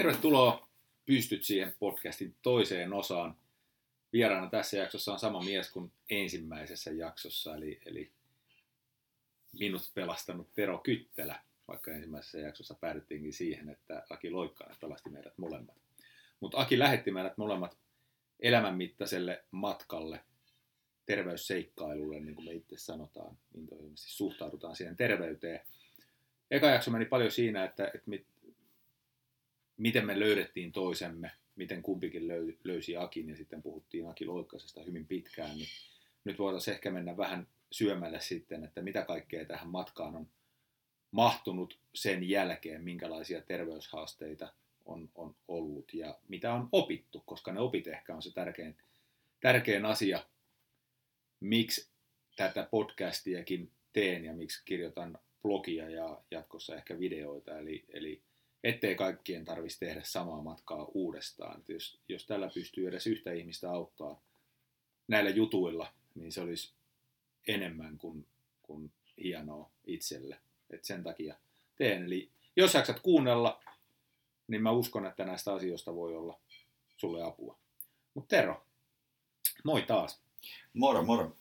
Tervetuloa Pystyt siihen podcastin toiseen osaan. Vieraana tässä jaksossa on sama mies kuin ensimmäisessä jaksossa, eli, eli minut pelastanut Tero Kyttelä, vaikka ensimmäisessä jaksossa päädyttiinkin siihen, että Aki Loikkainen pelasti meidät molemmat. Mutta Aki lähetti meidät molemmat elämänmittaiselle matkalle, terveysseikkailulle, niin kuin me itse sanotaan, intohimoisesti suhtaudutaan siihen terveyteen. Eka jakso meni paljon siinä, että, että mit, miten me löydettiin toisemme, miten kumpikin löy, löysi Akin ja sitten puhuttiin Aki Loikkasesta hyvin pitkään, niin nyt voitaisiin ehkä mennä vähän syömälle sitten, että mitä kaikkea tähän matkaan on mahtunut sen jälkeen, minkälaisia terveyshaasteita on, on ollut ja mitä on opittu, koska ne opit ehkä on se tärkein, tärkein asia, miksi tätä podcastiakin teen ja miksi kirjoitan blogia ja jatkossa ehkä videoita, eli, eli ettei kaikkien tarvitsisi tehdä samaa matkaa uudestaan. Että jos, jos tällä pystyy edes yhtä ihmistä auttaa näillä jutuilla, niin se olisi enemmän kuin, kuin hienoa itselle. Et sen takia teen. Eli jos jaksat kuunnella, niin mä uskon, että näistä asioista voi olla sulle apua. Mutta Tero, moi taas. Moro, moro.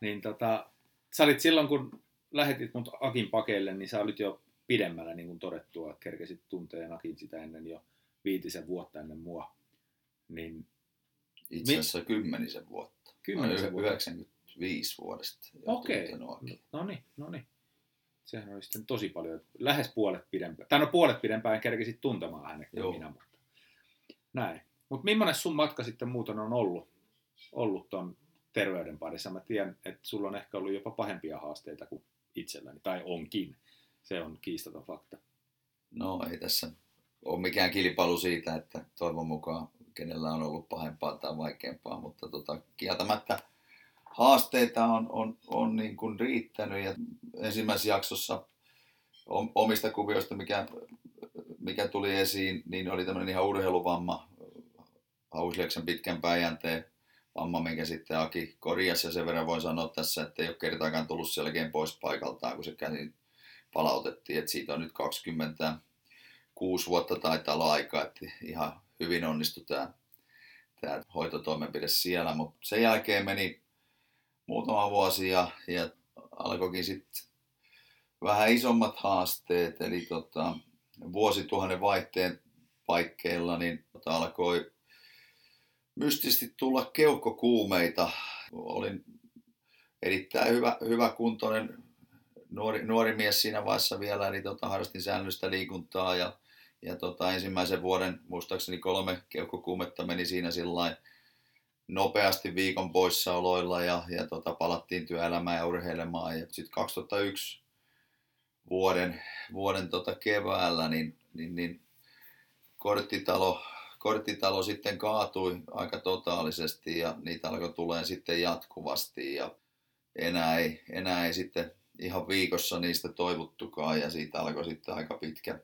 Niin tota, sä olit silloin, kun lähetit mut Akin pakeille, niin sä olit jo pidemmällä, niin kuin todettua, kerkesit tunteen Akin sitä ennen jo viitisen vuotta ennen mua. Niin, Itse asiassa mi- kymmenisen vuotta. Kymmenisen vuotta. 95 vuodesta. Okei, okay. no niin, no niin. Sehän oli sitten tosi paljon, lähes puolet pidempään. Tai no puolet pidempään kerkesit tuntemaan hänet kuin minä, mutta näin. Mutta millainen sun matka sitten muuten on ollut, ollut ton terveyden parissa? Mä tiedän, että sulla on ehkä ollut jopa pahempia haasteita kuin itselläni, tai onkin. Se on kiistaton fakta. No ei tässä ole mikään kilpailu siitä, että toivon mukaan kenellä on ollut pahempaa tai vaikeampaa, mutta tota, kieltämättä haasteita on, on, on niin kuin riittänyt. Ja ensimmäisessä jaksossa omista kuvioista, mikä, mikä tuli esiin, niin oli tämmöinen ihan urheiluvamma, Hausleksen pitkän päijänteen vamma, minkä sitten Aki korjasi. Ja sen verran voin sanoa tässä, että ei ole kertaakaan tullut selkeän pois paikaltaan, kun se käsin palautettiin, että siitä on nyt 26 vuotta taitaa olla aikaa, että ihan hyvin onnistui tämä, tämä hoitotoimenpide siellä, mutta sen jälkeen meni muutama vuosi ja, ja alkoikin sitten vähän isommat haasteet, eli tota, vuosituhannen vaihteen paikkeilla niin tota, alkoi mystisesti tulla keuhkokuumeita. Olin erittäin hyvä, hyvä kuntoinen nuori, nuori mies siinä vaiheessa vielä, eli tota, harrastin säännöllistä liikuntaa ja, ja tota, ensimmäisen vuoden, muistaakseni kolme keuhkokuumetta meni siinä sillä nopeasti viikon poissaoloilla ja, ja tota, palattiin työelämään ja urheilemaan. Ja sitten 2001 vuoden, vuoden tota keväällä niin, niin, niin korttitalo, korttitalo sitten kaatui aika totaalisesti ja niitä alkoi tulee sitten jatkuvasti ja enää ei, enää ei sitten ihan viikossa niistä toivottukaan ja siitä alkoi sitten aika pitkä,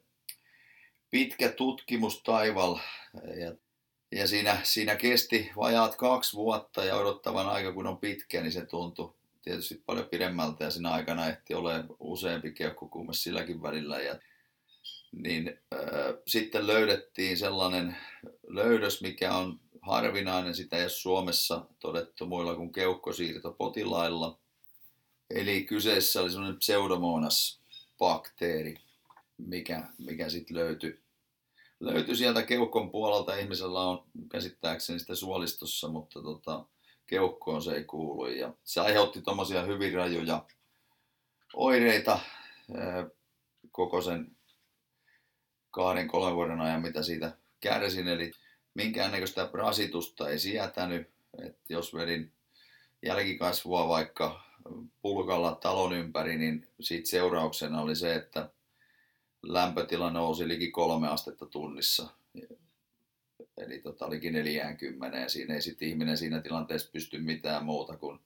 pitkä tutkimus taival. Ja, ja siinä, siinä kesti vajaat kaksi vuotta ja odottavan aika kun on pitkä, niin se tuntui tietysti paljon pidemmältä ja siinä aikana ehti ole useampi keuhkokuume silläkin välillä. Ja, niin äh, sitten löydettiin sellainen löydös, mikä on harvinainen, sitä ei ole Suomessa todettu muilla kuin keuhkosiirtopotilailla – Eli kyseessä oli semmoinen pseudomonas bakteeri, mikä, mikä sitten löytyi, löytyi sieltä keuhkon puolelta. Ihmisellä on käsittääkseni sitä suolistossa, mutta tota, keuhkoon se ei kuulu. Ja se aiheutti tuommoisia hyvin rajuja oireita koko sen kahden, kolmen vuoden ajan, mitä siitä kärsin. Eli minkäännäköistä rasitusta ei sietänyt. että jos vedin jälkikasvua vaikka pulkalla talon ympäri, niin siitä seurauksena oli se, että lämpötila nousi liki kolme astetta tunnissa. Eli tota, liki 40 ja siinä ei sitten ihminen siinä tilanteessa pysty mitään muuta kuin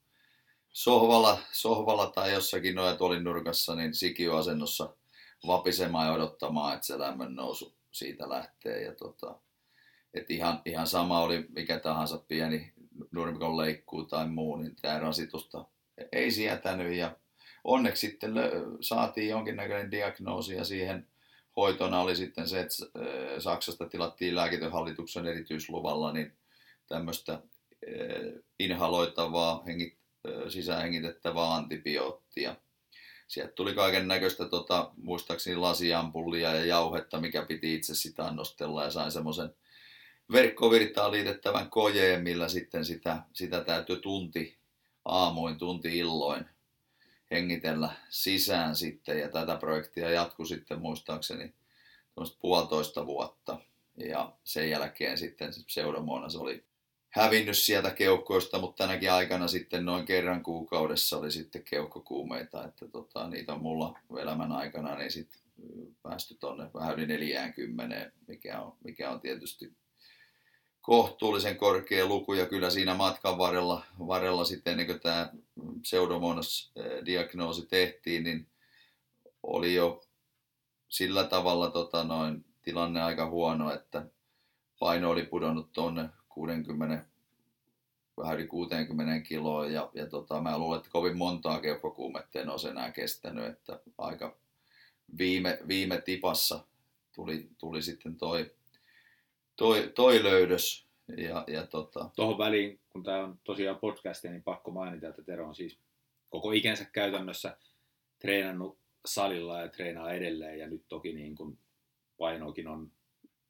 sohvalla, sohvalla tai jossakin nojatuolin nurkassa niin sikioasennossa vapisemaan ja odottamaan, että se lämmön nousu siitä lähtee. Ja tota, et ihan, ihan sama oli mikä tahansa pieni nurmikon leikkuu tai muu, niin tämä rasitusta ei sietänyt ja onneksi sitten saatiin jonkinnäköinen diagnoosi ja siihen hoitona oli sitten se, että äh, Saksasta tilattiin lääkitönhallituksen erityisluvalla niin tämmöistä äh, inhaloitavaa, hengit, sisähengitettävää antibioottia. Sieltä tuli kaiken näköistä, tota, muistaakseni lasiampullia ja jauhetta, mikä piti itse sitä annostella ja sain semmoisen verkkovirtaan liitettävän kojeen, millä sitten sitä, sitä täytyy tunti aamuin, tunti illoin hengitellä sisään sitten. Ja tätä projektia jatkui sitten muistaakseni puolitoista vuotta. Ja sen jälkeen sitten Pseudomonas oli hävinnyt sieltä keuhkoista, mutta tänäkin aikana sitten noin kerran kuukaudessa oli sitten keuhkokuumeita, että tota, niitä on mulla elämän aikana niin sitten päästy tuonne vähän yli 40, mikä on, mikä on tietysti kohtuullisen korkea luku ja kyllä siinä matkan varrella, varrella sitten ennen kuin tämä pseudomonas-diagnoosi tehtiin, niin oli jo sillä tavalla tota noin, tilanne aika huono, että paino oli pudonnut tuonne 60, vähän yli 60 kiloa ja, ja tota, mä luulen, että kovin montaa keuhkokuumetta en olisi enää kestänyt, että aika viime, viime tipassa tuli, tuli sitten toi, toi, toi löydös. Ja, ja tota... Tuohon väliin, kun tämä on tosiaan podcasti, niin pakko mainita, että Tero on siis koko ikänsä käytännössä treenannut salilla ja treenaa edelleen ja nyt toki niin kun painokin on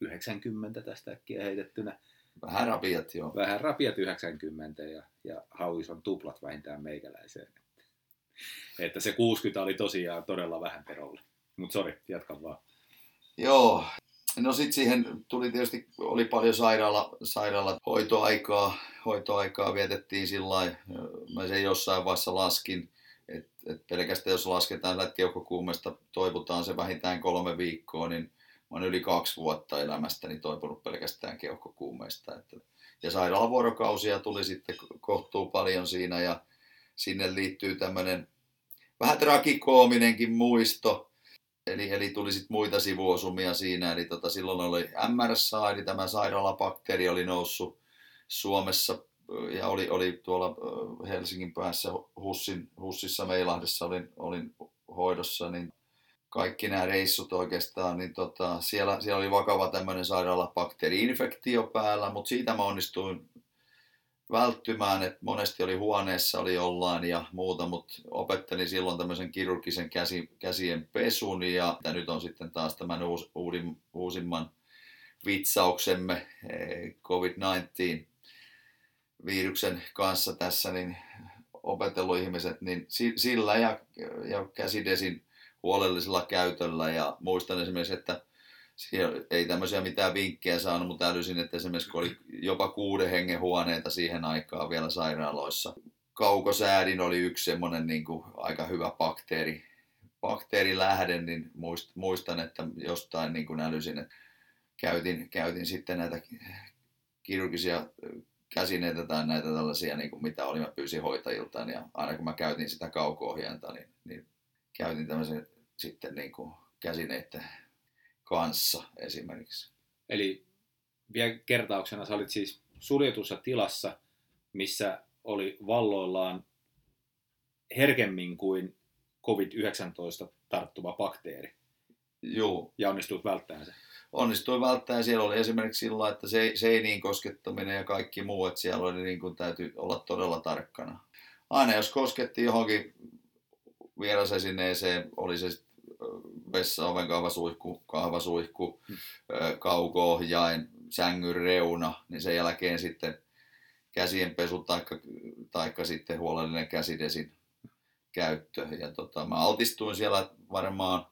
90 tästä äkkiä heitettynä Vähän rapiat, joo. Vähän rapiat 90 ja, ja hauis on tuplat vähintään meikäläiseen. Että se 60 oli tosiaan todella vähän perolle. Mutta sori, jatka vaan. Joo, no sitten siihen tuli tietysti, oli paljon sairaala, sairaala hoitoaikaa, hoitoaikaa vietettiin sillä mä sen jossain vaiheessa laskin, että et pelkästään jos lasketaan, että keuhkokuumesta toivutaan se vähintään kolme viikkoa, niin mä oon yli kaksi vuotta elämästäni toipunut pelkästään keuhkokuumeista. Että, ja sairaalavuorokausia tuli sitten kohtuu paljon siinä ja sinne liittyy tämmöinen vähän trakikoominenkin muisto. Eli, eli tuli sitten muita sivuosumia siinä, eli tota, silloin oli MRSA, eli tämä sairaalabakteeri oli noussut Suomessa ja oli, oli tuolla Helsingin päässä Hussin, Hussissa Meilahdessa olin, olin hoidossa, niin kaikki nämä reissut oikeastaan, niin tota, siellä, siellä oli vakava tämmöinen sairaalabakteeri-infektio päällä, mutta siitä mä onnistuin välttymään, että monesti oli huoneessa, oli jollain ja muuta, mutta opettelin silloin tämmöisen kirurgisen käsi, käsien pesun ja nyt on sitten taas tämän uus, uudin, uusimman vitsauksemme eh, COVID-19 viruksen kanssa tässä, niin opetellut ihmiset, niin sillä ja, ja käsidesin huolellisella käytöllä ja muistan esimerkiksi, että siellä ei tämmöisiä mitään vinkkejä saanut, mutta älysin, että esimerkiksi kun oli jopa kuuden hengen huoneita siihen aikaan vielä sairaaloissa. Kaukosäädin oli yksi semmoinen niin kuin aika hyvä bakteeri, bakteerilähde, niin muistan, että jostain niin kuin älysin, että käytin, käytin sitten näitä kirurgisia käsineitä tai näitä tällaisia, niin kuin mitä oli, mä pyysin hoitajilta, ja aina kun mä käytin sitä kauko niin, niin käytin tämmöisen sitten niin kuin käsineiden kanssa esimerkiksi. Eli vielä kertauksena sä olit siis suljetussa tilassa, missä oli valloillaan herkemmin kuin COVID-19 tarttuva bakteeri. Joo. Ja onnistuit välttämään se. Onnistuin välttämään. Siellä oli esimerkiksi sillä, että se, seiniin koskettaminen ja kaikki muu, että siellä oli niin kuin täytyy olla todella tarkkana. Aina jos kosketti johonkin vierasesineeseen, oli se vessa, oven kahvasuihku, kahvasuihku, hmm. kauko-ohjain, sängyn reuna, niin sen jälkeen sitten käsienpesu taikka, taikka sitten huolellinen käsidesin käyttö. Ja tota, mä altistuin siellä varmaan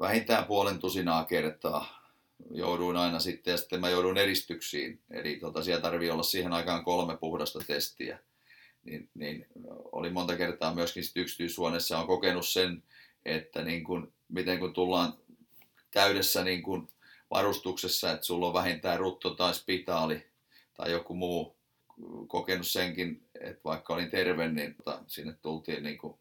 vähintään puolen tusinaa kertaa. Jouduin aina sitten ja sitten mä joudun eristyksiin. Eli tota, siellä tarvii olla siihen aikaan kolme puhdasta testiä niin, niin oli monta kertaa myöskin sit yksityishuoneessa on kokenut sen, että niin kun, miten kun tullaan täydessä niin kun varustuksessa, että sulla on vähintään rutto tai spitaali tai joku muu kokenut senkin, että vaikka olin terve, niin tota, sinne tultiin niin kuin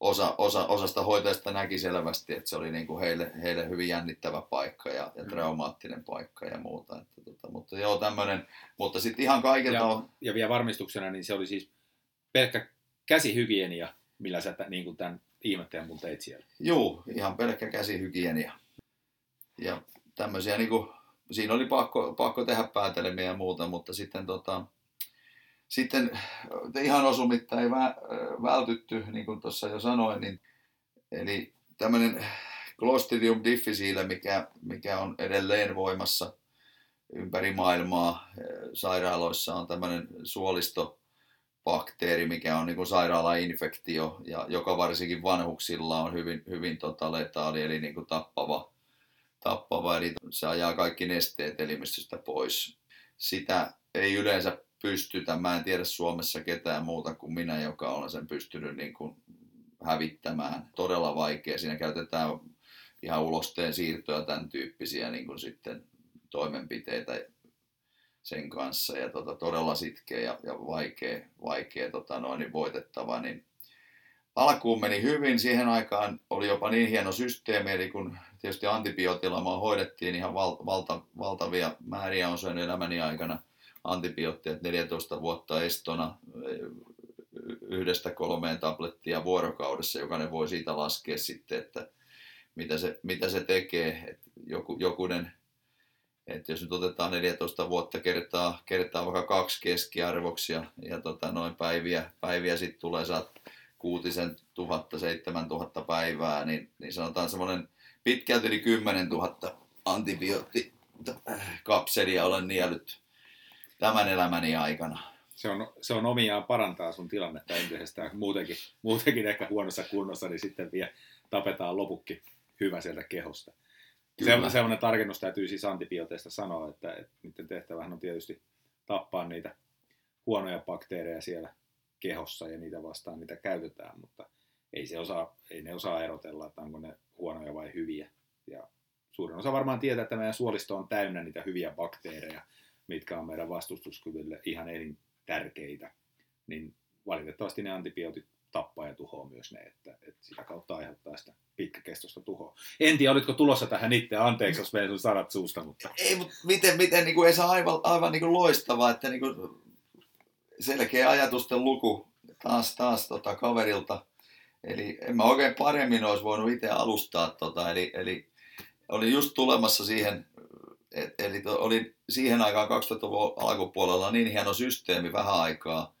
osa, osa, osasta hoitajista näki selvästi, että se oli niin kuin heille, heille hyvin jännittävä paikka ja, ja mm. traumaattinen paikka ja muuta. Että, tota, mutta joo, tämmöinen, mutta sitten ihan kaikilta ja, on... Ja vielä varmistuksena, niin se oli siis pelkkä käsihygienia, millä sä niin kuin tämän ihmetteen mun teit siellä. Juu, ihan pelkkä käsihygienia. Ja tämmöisiä niinku, siinä oli pakko, pakko tehdä päätelmiä ja muuta, mutta sitten tota, sitten ihan osumitta ei vä, vältytty, niin kuin tuossa jo sanoin, niin, eli tämmöinen Clostridium difficile, mikä, mikä on edelleen voimassa ympäri maailmaa sairaaloissa, on tämmöinen suolistobakteeri, mikä on niin sairaalainfektio, ja joka varsinkin vanhuksilla on hyvin, hyvin tota letaali, eli niin kuin tappava, tappava, eli se ajaa kaikki nesteet elimistöstä pois. Sitä ei yleensä pystytä. Mä en tiedä Suomessa ketään muuta kuin minä, joka on sen pystynyt niin kuin hävittämään. Todella vaikea. Siinä käytetään ihan ulosteen siirtoja, tämän tyyppisiä niin kuin sitten toimenpiteitä sen kanssa. Ja tota, todella sitkeä ja, ja vaikea, vaikea tota, noin, niin voitettava. Niin alkuun meni hyvin. Siihen aikaan oli jopa niin hieno systeemi, eli kun tietysti antibiootilamaa hoidettiin ihan val, valta, valtavia määriä on syönyt elämäni aikana – antibiootteja 14 vuotta estona yhdestä kolmeen tablettia vuorokaudessa. Jokainen voi siitä laskea sitten, että mitä se, mitä se tekee. että joku, jokunen, että jos nyt otetaan 14 vuotta kertaa, kertaa vaikka kaksi keskiarvoksi ja, tota, noin päiviä, päiviä sitten tulee saat kuutisen tuhatta, seitsemän tuhatta päivää, niin, niin sanotaan semmoinen pitkälti yli 10 000 antibiootikapselia olen niellyt tämän elämäni aikana. Se on, se on omiaan parantaa sun tilannetta entisestään. Muutenkin, muutenkin ehkä huonossa kunnossa, niin sitten vielä tapetaan lopukki hyvä sieltä kehosta. Kyllä. Sellainen tarkennus täytyy siis antibiooteista sanoa, että, että niiden tehtävähän on tietysti tappaa niitä huonoja bakteereja siellä kehossa ja niitä vastaan niitä käytetään, mutta ei, se osaa, ei ne osaa erotella, että onko ne huonoja vai hyviä. Ja suurin osa varmaan tietää, että meidän suolisto on täynnä niitä hyviä bakteereja, mitkä on meidän vastustuskyvylle ihan tärkeitä, niin valitettavasti ne antibiootit tappaa ja tuhoaa myös ne, että, että sitä kautta aiheuttaa sitä pitkäkestoista tuhoa. En tiedä, olitko tulossa tähän itse, anteeksi jos meidän sanat suusta, mutta... Ei, mutta miten, miten niin kuin, ei saa aivan, aivan niin kuin loistavaa, että niin kuin, selkeä ajatusten luku taas, taas tota, kaverilta. Eli en mä oikein paremmin olisi voinut itse alustaa, tota, eli, eli oli just tulemassa siihen et, eli to, oli siihen aikaan 2000-luvun alkupuolella niin hieno systeemi vähän aikaa.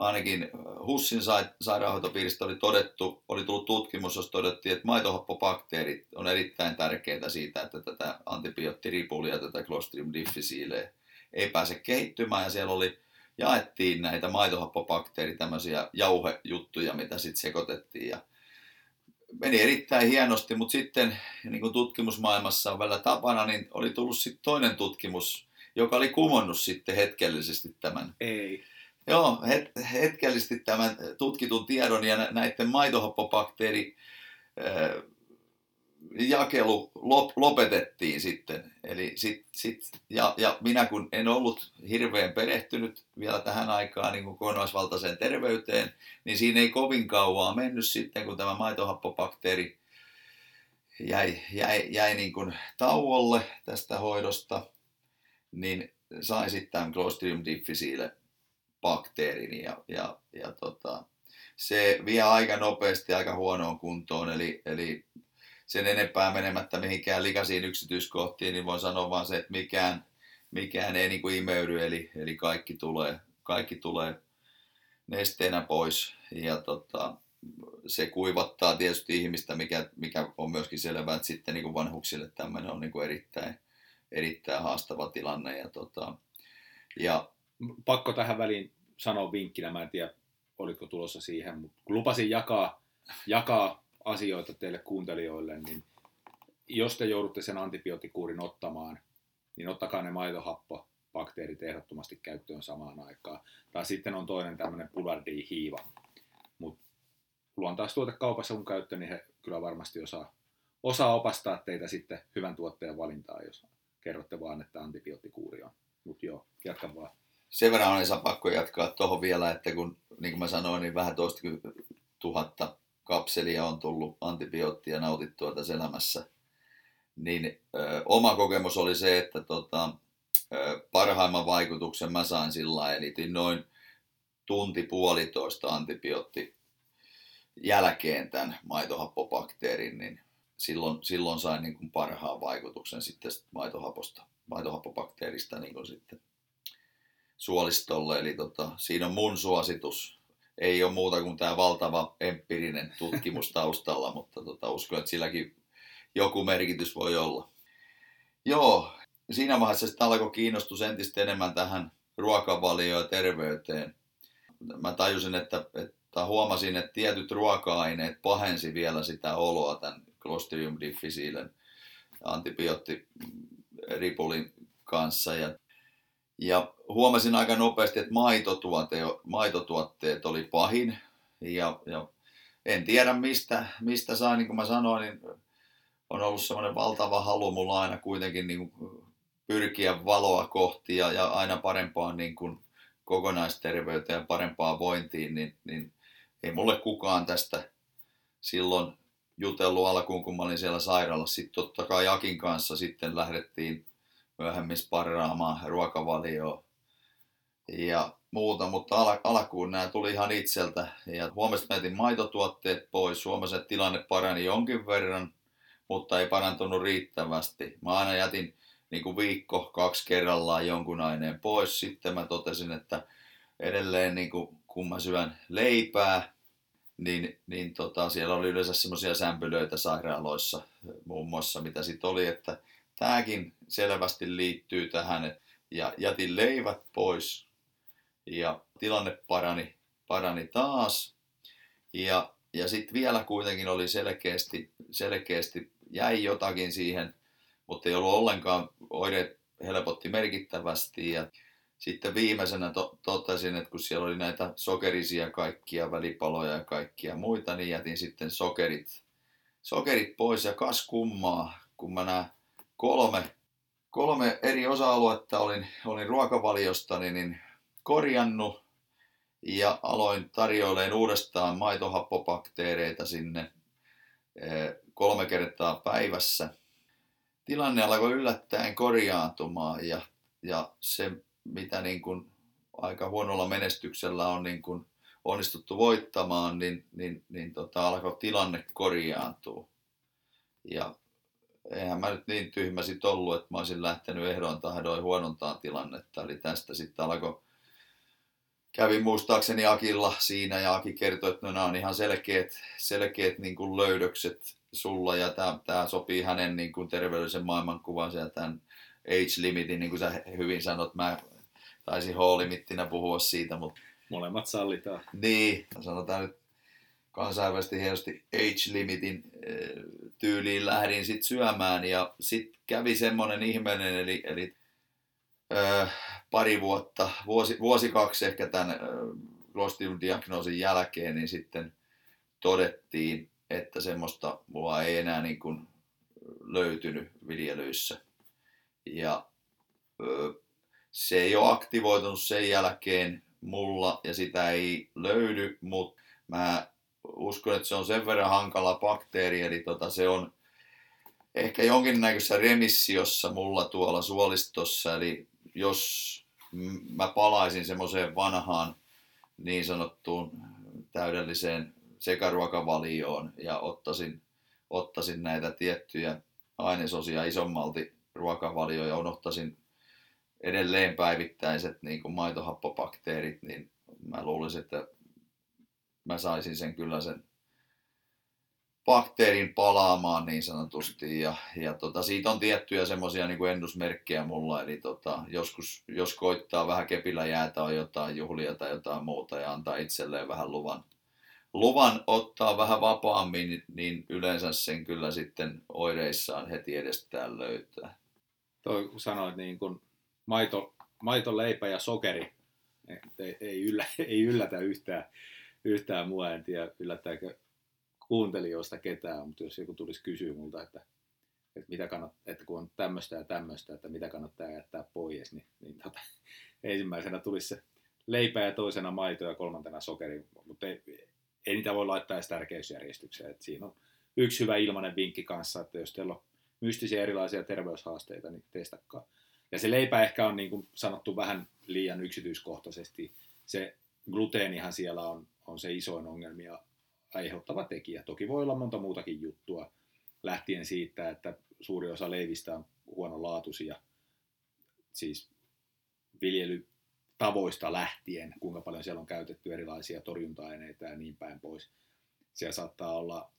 Ainakin Hussin sairaanhoitopiiristä oli todettu, oli tullut tutkimus, jossa todettiin, että maitohappobakteerit on erittäin tärkeitä siitä, että tätä antibioottiripullia, tätä Clostridium difficile ei pääse kehittymään. Ja siellä oli, jaettiin näitä maitohappobakteeri, tämmöisiä jauhejuttuja, mitä sitten sekoitettiin. Ja meni erittäin hienosti, mutta sitten niin kuin tutkimusmaailmassa on välillä tapana, niin oli tullut sitten toinen tutkimus, joka oli kumonnut sitten hetkellisesti tämän. Ei. Joo, het- hetkellisesti tämän tutkitun tiedon ja näiden maitohappobakteeri jakelu lop, lopetettiin sitten. Eli sit, sit, ja, ja minä kun en ollut hirveän perehtynyt vielä tähän aikaan niin kokonaisvaltaiseen terveyteen, niin siinä ei kovin kauaa mennyt sitten, kun tämä maitohappobakteeri jäi, jäi, jäi niin kuin tauolle tästä hoidosta, niin sain sitten tämän Clostridium difficile bakteerin ja, ja, ja tota, se vie aika nopeasti aika huonoon kuntoon, eli, eli sen enempää menemättä mihinkään likaisiin yksityiskohtiin, niin voin sanoa vaan se, että mikään, mikään ei niin kuin imeydy, eli, eli kaikki, tulee, kaikki tulee nesteenä pois. Ja tota, se kuivattaa tietysti ihmistä, mikä, mikä on myöskin selvää, että sitten niin kuin vanhuksille tämmöinen on niin kuin erittäin, erittäin haastava tilanne. Ja, tota, ja... Pakko tähän väliin sanoa vinkkinä, mä en tiedä, oliko tulossa siihen, mutta lupasin jakaa, jakaa asioita teille kuuntelijoille, niin jos te joudutte sen antibioottikuurin ottamaan, niin ottakaa ne maitohappobakteerit ehdottomasti käyttöön samaan aikaan. Tai sitten on toinen tämmöinen Pulardi-hiiva. Mutta luontaistuotekaupassa kun käyttö, niin he kyllä varmasti osaa, osaa opastaa teitä sitten hyvän tuotteen valintaa, jos kerrotte vaan, että antibioottikuuri on. Mutta joo, jatka vaan. Sen verran on pakko jatkaa tuohon vielä, että kun, niin kuin mä sanoin, niin vähän toista tuhatta kapselia on tullut antibioottia nautittua tässä elämässä, niin ö, oma kokemus oli se, että tota, ö, parhaimman vaikutuksen mä sain sillä eli noin tunti puolitoista antibiootti jälkeen tämän maitohappobakteerin, niin silloin, silloin sain niin kuin parhaan vaikutuksen sitten maitohaposta, maitohappobakteerista niin kuin sitten suolistolle. Eli tota, siinä on mun suositus. Ei ole muuta kuin tämä valtava empiirinen tutkimus taustalla, mutta tota, uskon, että silläkin joku merkitys voi olla. Joo, siinä vaiheessa sitten alkoi kiinnostus entistä enemmän tähän ruokavalioon ja terveyteen. Mä tajusin, että, että huomasin, että tietyt ruoka-aineet pahensi vielä sitä oloa tämän Clostridium difficilen antibioottiripulin kanssa. Ja, ja huomasin aika nopeasti, että maitotuote, maitotuotteet oli pahin. Ja, ja en tiedä mistä, mistä sain, niin kuin mä sanoin, niin on ollut semmoinen valtava halu mulla aina kuitenkin niin kuin pyrkiä valoa kohti ja, ja aina parempaan niin kuin kokonaisterveyteen ja parempaan vointiin, niin, niin ei mulle kukaan tästä silloin jutellut alkuun, kun mä olin siellä sairaalassa. Sitten totta kai Jakin kanssa sitten lähdettiin myöhemmin sparraamaan ruokavalioa ja muuta, mutta al- alkuun nämä tuli ihan itseltä. Ja huomasin, että maitotuotteet pois. Että tilanne parani jonkin verran, mutta ei parantunut riittävästi. Mä aina jätin niin kuin viikko, kaksi kerrallaan jonkun aineen pois. Sitten mä totesin, että edelleen niin kuin, kun mä syön leipää, niin, niin tota, siellä oli yleensä semmoisia sämpylöitä sairaaloissa muun muassa, mitä sitten oli, että tämäkin selvästi liittyy tähän, ja jätin leivät pois, ja tilanne parani, parani taas, ja, ja sitten vielä kuitenkin oli selkeästi, selkeästi, jäi jotakin siihen, mutta ei ollut ollenkaan, oireet helpotti merkittävästi, ja sitten viimeisenä to- totesin, että kun siellä oli näitä sokerisia kaikkia välipaloja ja kaikkia muita, niin jätin sitten sokerit, sokerit pois ja kas kummaa, kun mä nämä kolme, kolme eri osa-aluetta olin, olin ruokavaliostani niin korjannut ja aloin tarjoilemaan uudestaan maitohappobakteereita sinne eh, kolme kertaa päivässä. Tilanne alkoi yllättäen korjaantumaan ja, ja se mitä niin kuin aika huonolla menestyksellä on niin kuin onnistuttu voittamaan, niin, niin, niin tota, alkoi tilanne korjaantua. Ja eihän mä nyt niin tyhmä sit ollut, että mä olisin lähtenyt ehdoin tahdoin huonontaa tilannetta. Eli tästä sitten alkoi, kävi muistaakseni Akilla siinä ja Aki kertoi, että no, nämä on ihan selkeät, selkeät niin kuin löydökset sulla ja tämä sopii hänen niin kuin terveydellisen maailmankuvansa ja tämän age limitin, niin kuin sä hyvin sanot, mä taisin H-limittinä puhua siitä, mutta... Molemmat sallitaan. Niin, sanotaan nyt kansainvälisesti hienosti age limitin eh, tyyliin lähdin sitten syömään ja sitten kävi semmoinen ihmeinen, eli, eli äh, pari vuotta, vuosi, vuosi kaksi ehkä tämän äh, Clostridium-diagnoosin jälkeen, niin sitten todettiin, että semmoista mulla ei enää niin kuin löytynyt viljelyissä. Ja äh, se ei ole aktivoitunut sen jälkeen mulla ja sitä ei löydy, mutta mä uskon, että se on sen verran hankala bakteeri, eli tota, se on ehkä jonkinnäköisessä remissiossa mulla tuolla suolistossa, eli jos mä palaisin semmoiseen vanhaan niin sanottuun täydelliseen sekaruokavalioon ja ottaisin, ottaisin näitä tiettyjä ainesosia isommalti ruokavalioon ja unohtaisin edelleen päivittäiset niin kuin maitohappobakteerit, niin mä luulisin, että mä saisin sen kyllä sen bakteerin palaamaan niin sanotusti. Ja, ja tota, siitä on tiettyjä semmoisia niin ennusmerkkejä mulla, eli tota, joskus, jos koittaa vähän kepillä jäätä on jotain juhlia tai jotain muuta ja antaa itselleen vähän luvan, luvan ottaa vähän vapaammin, niin yleensä sen kyllä sitten oireissaan heti edestään löytää. Toi kun sanoit niin kun maito, maito, leipä ja sokeri ei, ei, yllä, ei yllätä yhtään, yhtään mua, en tiedä yllättääkö kuuntelijoista ketään, mutta jos joku tulisi kysyä multa, että, että, mitä kannat, että kun on tämmöistä ja tämmöistä, että mitä kannattaa jättää pois, niin, niin tota, ensimmäisenä tulisi se leipä ja toisena maito ja kolmantena sokeri, mutta ei, ei niitä voi laittaa edes tärkeysjärjestykseen. Että siinä on yksi hyvä ilmainen vinkki kanssa, että jos teillä on mystisiä erilaisia terveyshaasteita, niin testakaa ja se leipä ehkä on niin kuin sanottu vähän liian yksityiskohtaisesti. Se gluteenihan siellä on, on se isoin ongelmia aiheuttava tekijä. Toki voi olla monta muutakin juttua, lähtien siitä, että suuri osa leivistä on huonolaatuisia, siis viljelytavoista lähtien, kuinka paljon siellä on käytetty erilaisia torjunta-aineita ja niin päin pois. Siellä saattaa olla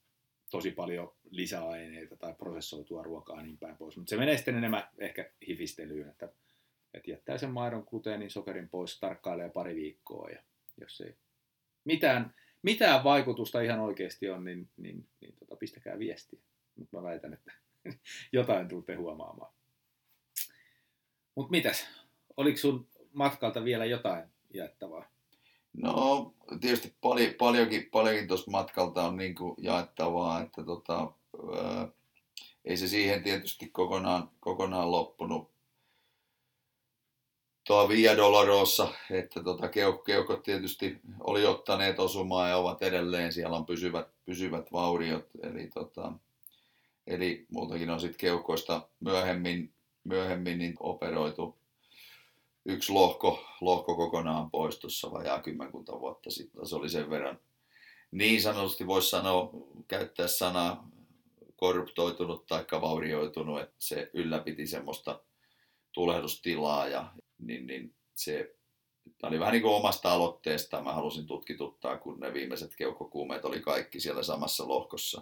tosi paljon lisäaineita tai prosessoitua ruokaa ja niin päin pois. Mutta se menee sitten enemmän ehkä hifistelyyn, että, että jättää sen maidon, gluteenin, sokerin pois, tarkkailee pari viikkoa ja jos ei mitään, mitään vaikutusta ihan oikeasti on, niin, niin, niin tota, pistäkää viestiä. Mutta mä väitän, että jotain tulette huomaamaan. Mutta mitäs? Oliko sun matkalta vielä jotain jaettavaa? No tietysti paljon, paljonkin, paljonkin tuosta matkalta on niin jaettavaa, että tota, ää, ei se siihen tietysti kokonaan, kokonaan loppunut. Tuo Via Dolorosa, että tota, keukot tietysti oli ottaneet osumaa ja ovat edelleen, siellä on pysyvät, pysyvät vauriot, eli, tota, eli muutakin on sitten keukoista myöhemmin, myöhemmin niin operoitu yksi lohko, lohko kokonaan pois tuossa vajaa kymmenkunta vuotta sitten. Se oli sen verran, niin sanotusti voisi sanoa, käyttää sanaa korruptoitunut tai vaurioitunut, että se ylläpiti semmoista tulehdustilaa ja niin, niin se Tämä oli vähän niin kuin omasta aloitteesta. Mä halusin tutkituttaa, kun ne viimeiset keuhkokuumeet oli kaikki siellä samassa lohkossa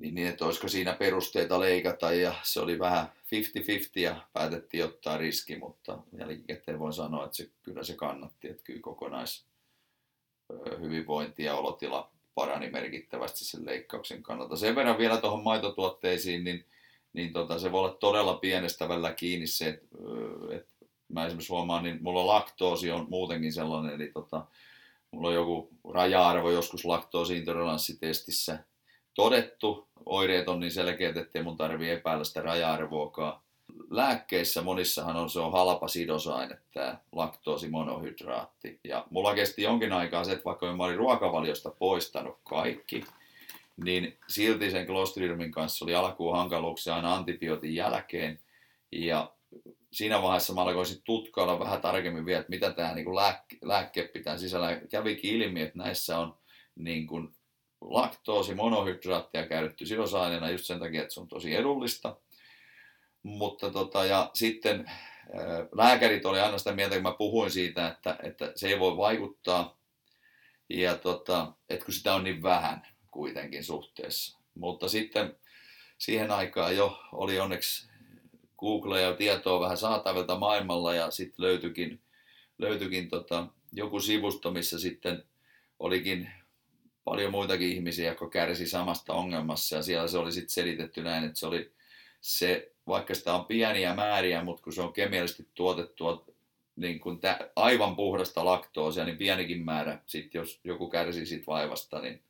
niin, niin että olisiko siinä perusteita leikata ja se oli vähän 50-50 ja päätettiin ottaa riski, mutta jälkikäteen voin sanoa, että se, kyllä se kannatti, että kyllä kokonais hyvinvointi ja olotila parani merkittävästi sen leikkauksen kannalta. Sen verran vielä tuohon maitotuotteisiin, niin, niin tota, se voi olla todella pienestä välillä kiinni se, että, että mä esimerkiksi huomaan, niin mulla laktoosi on muutenkin sellainen, eli tota, mulla on joku raja-arvo joskus laktoosiintoleranssitestissä, todettu, oireet on niin selkeät, ettei mun tarvi epäillä sitä raja-arvoakaan. Lääkkeissä monissahan on, se on halpa sidosaine, tämä laktoosimonohydraatti. Ja mulla kesti jonkin aikaa se, että vaikka mä olin ruokavaliosta poistanut kaikki, niin silti sen Clostridiomin kanssa oli alkuun hankaluuksia aina antibiootin jälkeen. Ja siinä vaiheessa mä alkoin sitten tutkailla vähän tarkemmin vielä, että mitä tämä niin lääkke, lääkke pitää sisällä. Kävikin ilmi, että näissä on niin kuin laktoosi, monohydraattia käytetty sidosaineena just sen takia, että se on tosi edullista. Mutta tota, ja sitten lääkärit oli aina sitä mieltä, kun mä puhuin siitä, että, että se ei voi vaikuttaa, ja tota, että kun sitä on niin vähän kuitenkin suhteessa. Mutta sitten siihen aikaan jo oli onneksi Google ja tietoa vähän saatavilta maailmalla ja sitten löytyikin, löytyikin tota, joku sivusto, missä sitten olikin paljon muitakin ihmisiä, jotka kärsi samasta ongelmassa ja siellä se oli sitten selitetty näin, että se oli se, vaikka sitä on pieniä määriä, mutta kun se on kemiallisesti tuotettua niin kuin tä, aivan puhdasta laktoosia, niin pienikin määrä, sit jos joku kärsii siitä vaivasta, niin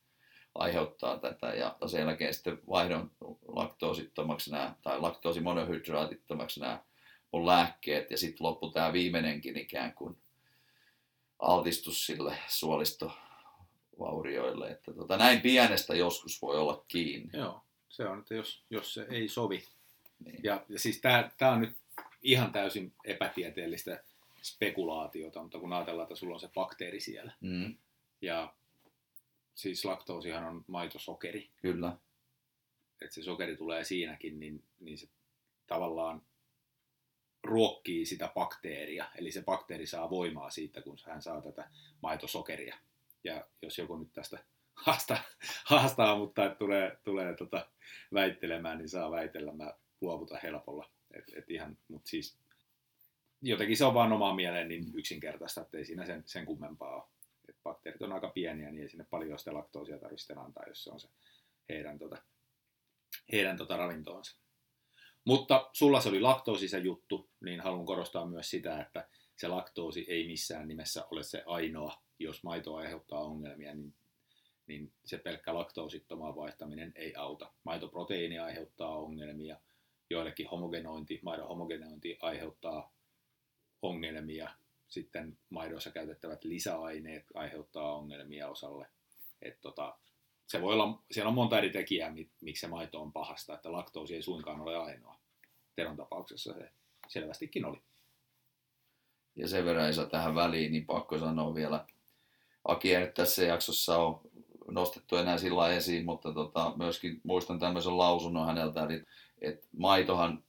aiheuttaa tätä. Ja sen jälkeen sitten vaihdon laktoosittomaksi nämä, tai laktoosimonohydraatittomaksi nämä mun lääkkeet, ja sitten loppu tämä viimeinenkin ikään kuin altistus sille suolisto vaurioille. Että tota, näin pienestä joskus voi olla kiinni. Joo, se on, että jos, jos se ei sovi. Niin. Ja, ja siis tämä on nyt ihan täysin epätieteellistä spekulaatiota, mutta kun ajatellaan, että sulla on se bakteeri siellä. Mm. Ja siis laktoosihan on maitosokeri. Kyllä. Että se sokeri tulee siinäkin, niin, niin se tavallaan ruokkii sitä bakteeria. Eli se bakteeri saa voimaa siitä, kun hän saa tätä maitosokeria ja jos joku nyt tästä haastaa, haastaa mutta että tulee, tulee tota väittelemään, niin saa väitellä, mä luovutan helpolla. Et, et ihan, mut siis jotenkin se on vaan omaa mieleen niin yksinkertaista, että ei siinä sen, sen kummempaa ole. Bakteerit on aika pieniä, niin ei sinne paljon sitä laktoosia tarvitse antaa, jos se on se heidän, tota, heidän tota ravintoonsa. Mutta sulla se oli laktoosi se juttu, niin haluan korostaa myös sitä, että se laktoosi ei missään nimessä ole se ainoa jos maito aiheuttaa ongelmia, niin, niin se pelkkä laktoosittomaan vaihtaminen ei auta. Maitoproteiini aiheuttaa ongelmia, joillekin homogenointi, maidon homogenointi aiheuttaa ongelmia, sitten maidoissa käytettävät lisäaineet aiheuttaa ongelmia osalle. Et tota, se voi olla, siellä on monta eri tekijää, miksi se maito on pahasta, että laktoosi ei suinkaan ole ainoa. Teron tapauksessa se selvästikin oli. Ja sen verran ei saa tähän väliin, niin pakko sanoa vielä Aki ei nyt tässä jaksossa ole nostettu enää sillä esiin, mutta tota, myöskin muistan tämmöisen lausunnon häneltä, eli että maitohan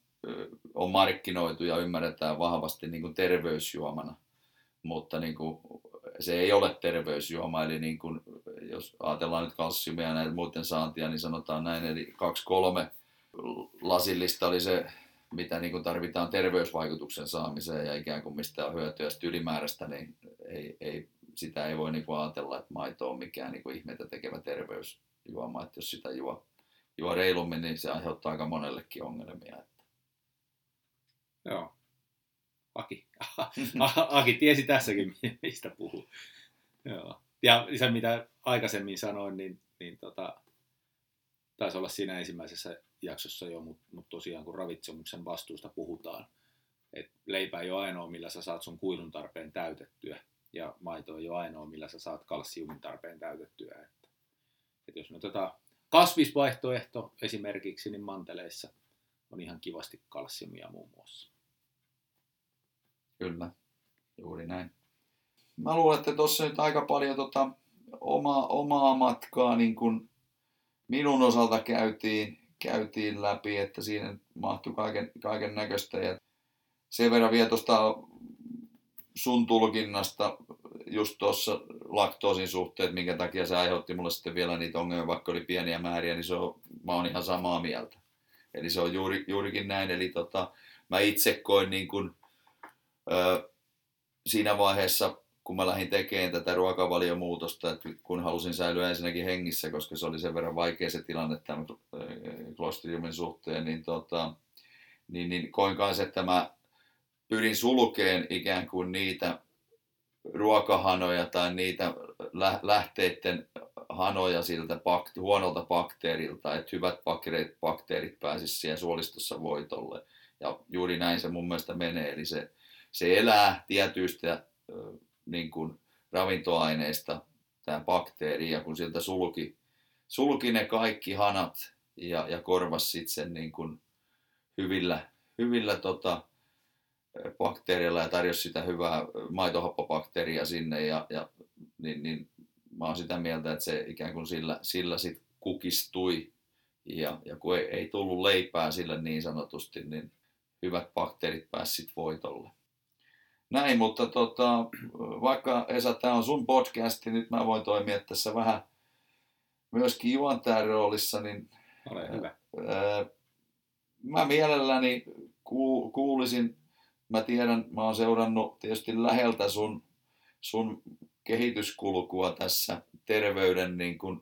on markkinoitu ja ymmärretään vahvasti niin kuin terveysjuomana, mutta niin kuin, se ei ole terveysjuoma, eli niin kuin, jos ajatellaan nyt kalsiumia ja näitä muiden saantia, niin sanotaan näin, eli 2-3 lasillista oli se, mitä niin kuin tarvitaan terveysvaikutuksen saamiseen ja ikään kuin mistä on hyötyä ylimääräistä, niin ei, ei, sitä ei voi niin kuin ajatella, että maito on mikään niin kuin ihmeitä tekevä terveysjuoma, että jos sitä juo, juo reilummin, niin se aiheuttaa aika monellekin ongelmia. Joo. Aki. Aki tiesi tässäkin, mistä puhuu. Joo. Ja se, mitä aikaisemmin sanoin, niin, niin tota, taisi olla siinä ensimmäisessä jaksossa jo, mutta mut tosiaan kun ravitsemuksen vastuusta puhutaan, että leipä ei ole ainoa, millä sä saat sun kuidun tarpeen täytettyä, ja maito ei ole ainoa, millä sä saat kalsiumin tarpeen täytettyä. Että, että jos me otetaan kasvisvaihtoehto esimerkiksi, niin manteleissa on ihan kivasti kalsiumia muun muassa. Kyllä, juuri näin. Mä luulen, että tuossa nyt aika paljon tota, oma, omaa matkaa niin kun minun osalta käytiin, käytiin läpi, että siinä mahtui kaiken, kaiken näköistä. Ja sen verran vielä tuosta sun tulkinnasta just tuossa laktoosin suhteen, minkä takia se aiheutti mulle sitten vielä niitä ongelmia, vaikka oli pieniä määriä, niin se on, mä oon ihan samaa mieltä. Eli se on juuri, juurikin näin, eli tota, mä itse koin niin kuin, siinä vaiheessa, kun mä lähdin tekemään tätä ruokavaliomuutosta, että kun halusin säilyä ensinnäkin hengissä, koska se oli sen verran vaikea se tilanne tämän Clostridiumin suhteen, niin, tota, niin, niin koin kanssa, että mä pyrin sulkeen ikään kuin niitä ruokahanoja tai niitä lähteiden hanoja siltä bak- huonolta bakteerilta, että hyvät bakteerit, bakteerit siihen suolistossa voitolle. Ja juuri näin se mun mielestä menee, eli se, se elää tietyistä niin kuin ravintoaineista, tämä bakteeri, ja kun siltä sulki, sulki ne kaikki hanat ja, ja korvasi sitten sen niin kuin hyvillä, hyvillä tota, bakteereilla ja tarjosi sitä hyvää maitohappobakteeria sinne, ja, ja niin, niin mä oon sitä mieltä, että se ikään kuin sillä, sillä sit kukistui, ja, ja kun ei, ei tullut leipää sille niin sanotusti, niin hyvät bakteerit pääsivät voitolle. Näin, mutta tota, vaikka Esa, tämä on sun podcasti, nyt mä voin toimia tässä vähän myöskin juontajan roolissa, niin Ole hyvä. Ää, mä mielelläni kuulisin, mä tiedän, mä oon seurannut tietysti läheltä sun, sun kehityskulkua tässä terveyden niin kuin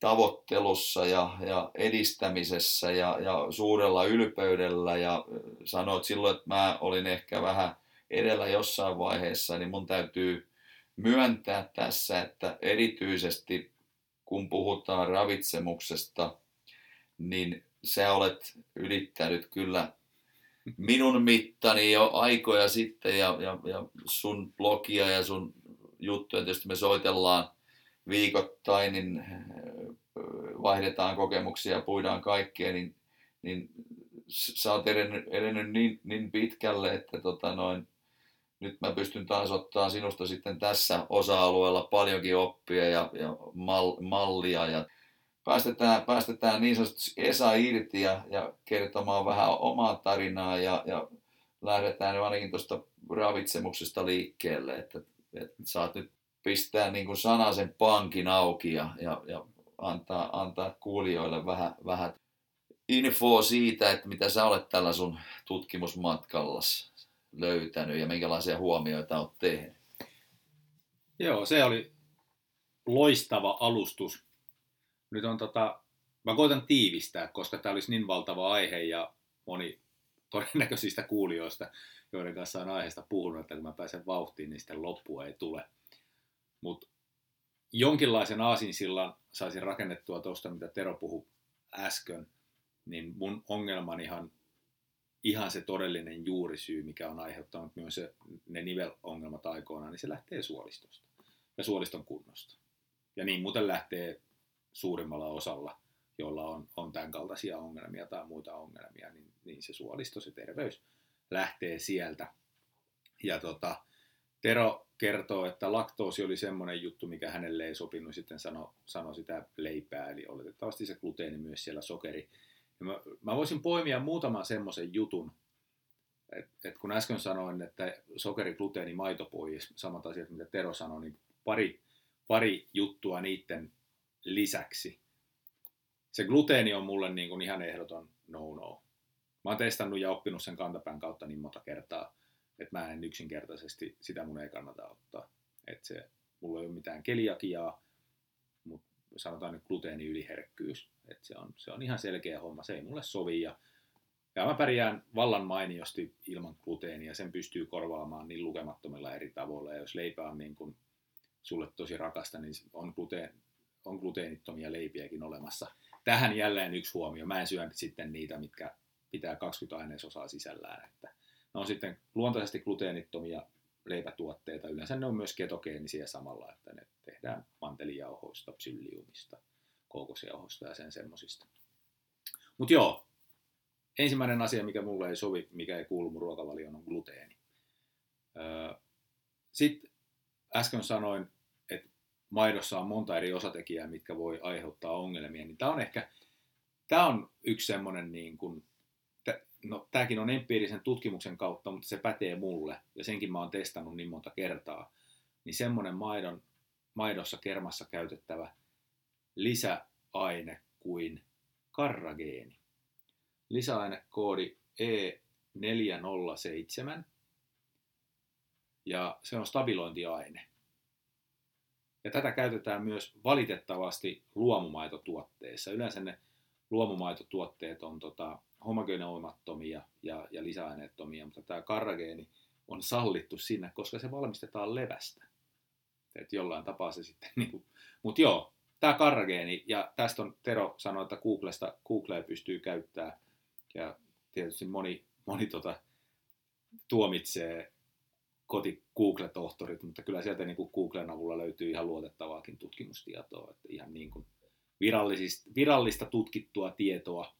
tavoittelussa ja, ja edistämisessä ja, ja suurella ylpeydellä ja sanoit silloin, että mä olin ehkä vähän edellä jossain vaiheessa, niin mun täytyy myöntää tässä, että erityisesti kun puhutaan ravitsemuksesta, niin sä olet ylittänyt kyllä minun mittani jo aikoja sitten ja, ja, ja sun blogia ja sun juttuja tietysti me soitellaan viikoittain, niin vaihdetaan kokemuksia puidaan kaikkea, niin, niin sä oot edennyt, edennyt niin, niin pitkälle, että tota noin, nyt mä pystyn taas ottaa sinusta sitten tässä osa-alueella paljonkin oppia ja, ja mal, mallia ja päästetään, päästetään niin sanotusti Esa irti ja, ja kertomaan vähän omaa tarinaa ja, ja lähdetään ainakin tuosta ravitsemuksesta liikkeelle, että, että saat nyt pistää niin kuin sanasen pankin auki ja, ja, ja antaa, antaa kuulijoille vähän, vähän infoa siitä, että mitä sä olet tällä sun tutkimusmatkalla löytänyt ja minkälaisia huomioita olet tehnyt. Joo, se oli loistava alustus. Nyt on tota, mä koitan tiivistää, koska tämä olisi niin valtava aihe ja moni todennäköisistä kuulijoista, joiden kanssa on aiheesta puhunut, että kun mä pääsen vauhtiin, niin sitten loppua ei tule. Mutta jonkinlaisen aasinsillan saisin rakennettua tuosta, mitä Tero puhui äsken, niin mun ongelmanihan ihan se todellinen juurisyy, mikä on aiheuttanut myös se, ne nivelongelmat aikoinaan, niin se lähtee suolistosta ja suoliston kunnosta. Ja niin muuten lähtee suurimmalla osalla, joilla on, on tämän kaltaisia ongelmia tai muita ongelmia, niin, niin se suolisto, se terveys lähtee sieltä. Ja tota, Tero kertoo, että laktoosi oli semmoinen juttu, mikä hänelle ei sopinut, sitten sano, sano sitä leipää, eli oletettavasti se gluteeni myös siellä sokeri. Ja mä, mä voisin poimia muutaman semmoisen jutun, että et kun äsken sanoin, että sokeri, gluteeni, maito pois, samat asiat mitä Tero sanoi, niin pari, pari juttua niiden lisäksi. Se gluteeni on mulle niin kuin ihan ehdoton no-no. Mä oon testannut ja oppinut sen kantapään kautta niin monta kertaa, että mä en yksinkertaisesti, sitä mun ei kannata ottaa. Että se, mulla ei ole mitään keliakiaa, sanotaan nyt gluteeniyliherkkyys. Että se on, se on ihan selkeä homma, se ei mulle sovi. Ja, ja mä pärjään vallan mainiosti ilman gluteenia, sen pystyy korvaamaan niin lukemattomilla eri tavoilla. Ja jos leipä on niin kuin sulle tosi rakasta, niin on, gluteen, on gluteenittomia leipiäkin olemassa. Tähän jälleen yksi huomio. Mä en syö sitten niitä, mitkä pitää 20 ainesosaa sisällään. Että ne on sitten luontaisesti gluteenittomia leipätuotteita. Yleensä ne on myös ketogeenisiä samalla, että ne tehdään mantelijauhoista, psylliumista, kookosjauhoista ja sen semmosista. Mutta joo, ensimmäinen asia, mikä mulle ei sovi, mikä ei kuulu mun ruokavalioon, on gluteeni. Sitten äsken sanoin, että maidossa on monta eri osatekijää, mitkä voi aiheuttaa ongelmia, niin tämä on ehkä tämä on yksi semmoinen niin kuin no tämäkin on empiirisen tutkimuksen kautta, mutta se pätee mulle, ja senkin mä oon testannut niin monta kertaa, niin semmoinen maidon, maidossa kermassa käytettävä lisäaine kuin karrageeni. Lisäainekoodi E407, ja se on stabilointiaine. Ja tätä käytetään myös valitettavasti luomumaitotuotteissa. Yleensä ne luomumaitotuotteet on tota, homogenoimattomia ja, ja lisäaineettomia, mutta tämä karrageeni on sallittu sinne, koska se valmistetaan levästä. Et jollain tapaa se sitten, niin kuin, mutta joo, tämä karrageeni, ja tästä on Tero sanoi, että Googlesta, Googlea pystyy käyttämään, ja tietysti moni, moni tota, tuomitsee koti Google-tohtorit, mutta kyllä sieltä niin kuin Googlen avulla löytyy ihan luotettavaakin tutkimustietoa, että ihan niin kuin virallista tutkittua tietoa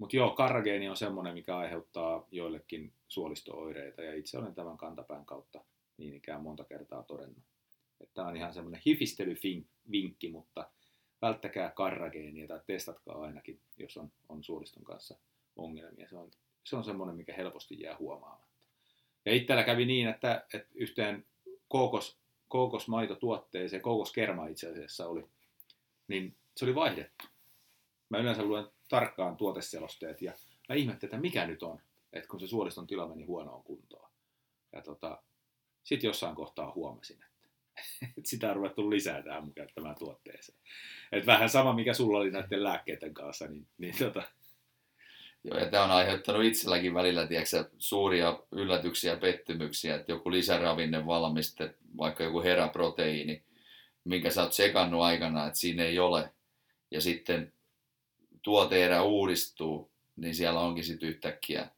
mutta joo, karrageeni on semmoinen, mikä aiheuttaa joillekin suolistooireita ja itse olen tämän kantapään kautta niin ikään monta kertaa todennut. Tämä on ihan semmoinen hifistelyvinkki, mutta välttäkää karrageenia tai testatkaa ainakin, jos on, on suoliston kanssa ongelmia. Se on, se on semmoinen, mikä helposti jää huomaamatta. Ja itsellä kävi niin, että, että yhteen kookos, kookosmaitotuotteeseen, kookoskerma itse asiassa oli, niin se oli vaihdettu. Mä yleensä luen tarkkaan tuoteselosteet ja mä ihmettelin, että mikä nyt on, että kun se suoliston tila meni huonoon kuntoon. Ja tota, sitten jossain kohtaa huomasin, että, sitä on ruvettu lisää tähän mun käyttämään tuotteeseen. Et vähän sama, mikä sulla oli näiden lääkkeiden kanssa, niin, niin tota, Joo, ja tämä on aiheuttanut itselläkin välillä tiedätkö, suuria yllätyksiä ja pettymyksiä, että joku lisäravinne valmiste, vaikka joku heraproteiini, minkä sä oot sekannut aikana, että siinä ei ole. Ja sitten tuoteerä uudistuu, niin siellä onkin sitten yhtäkkiä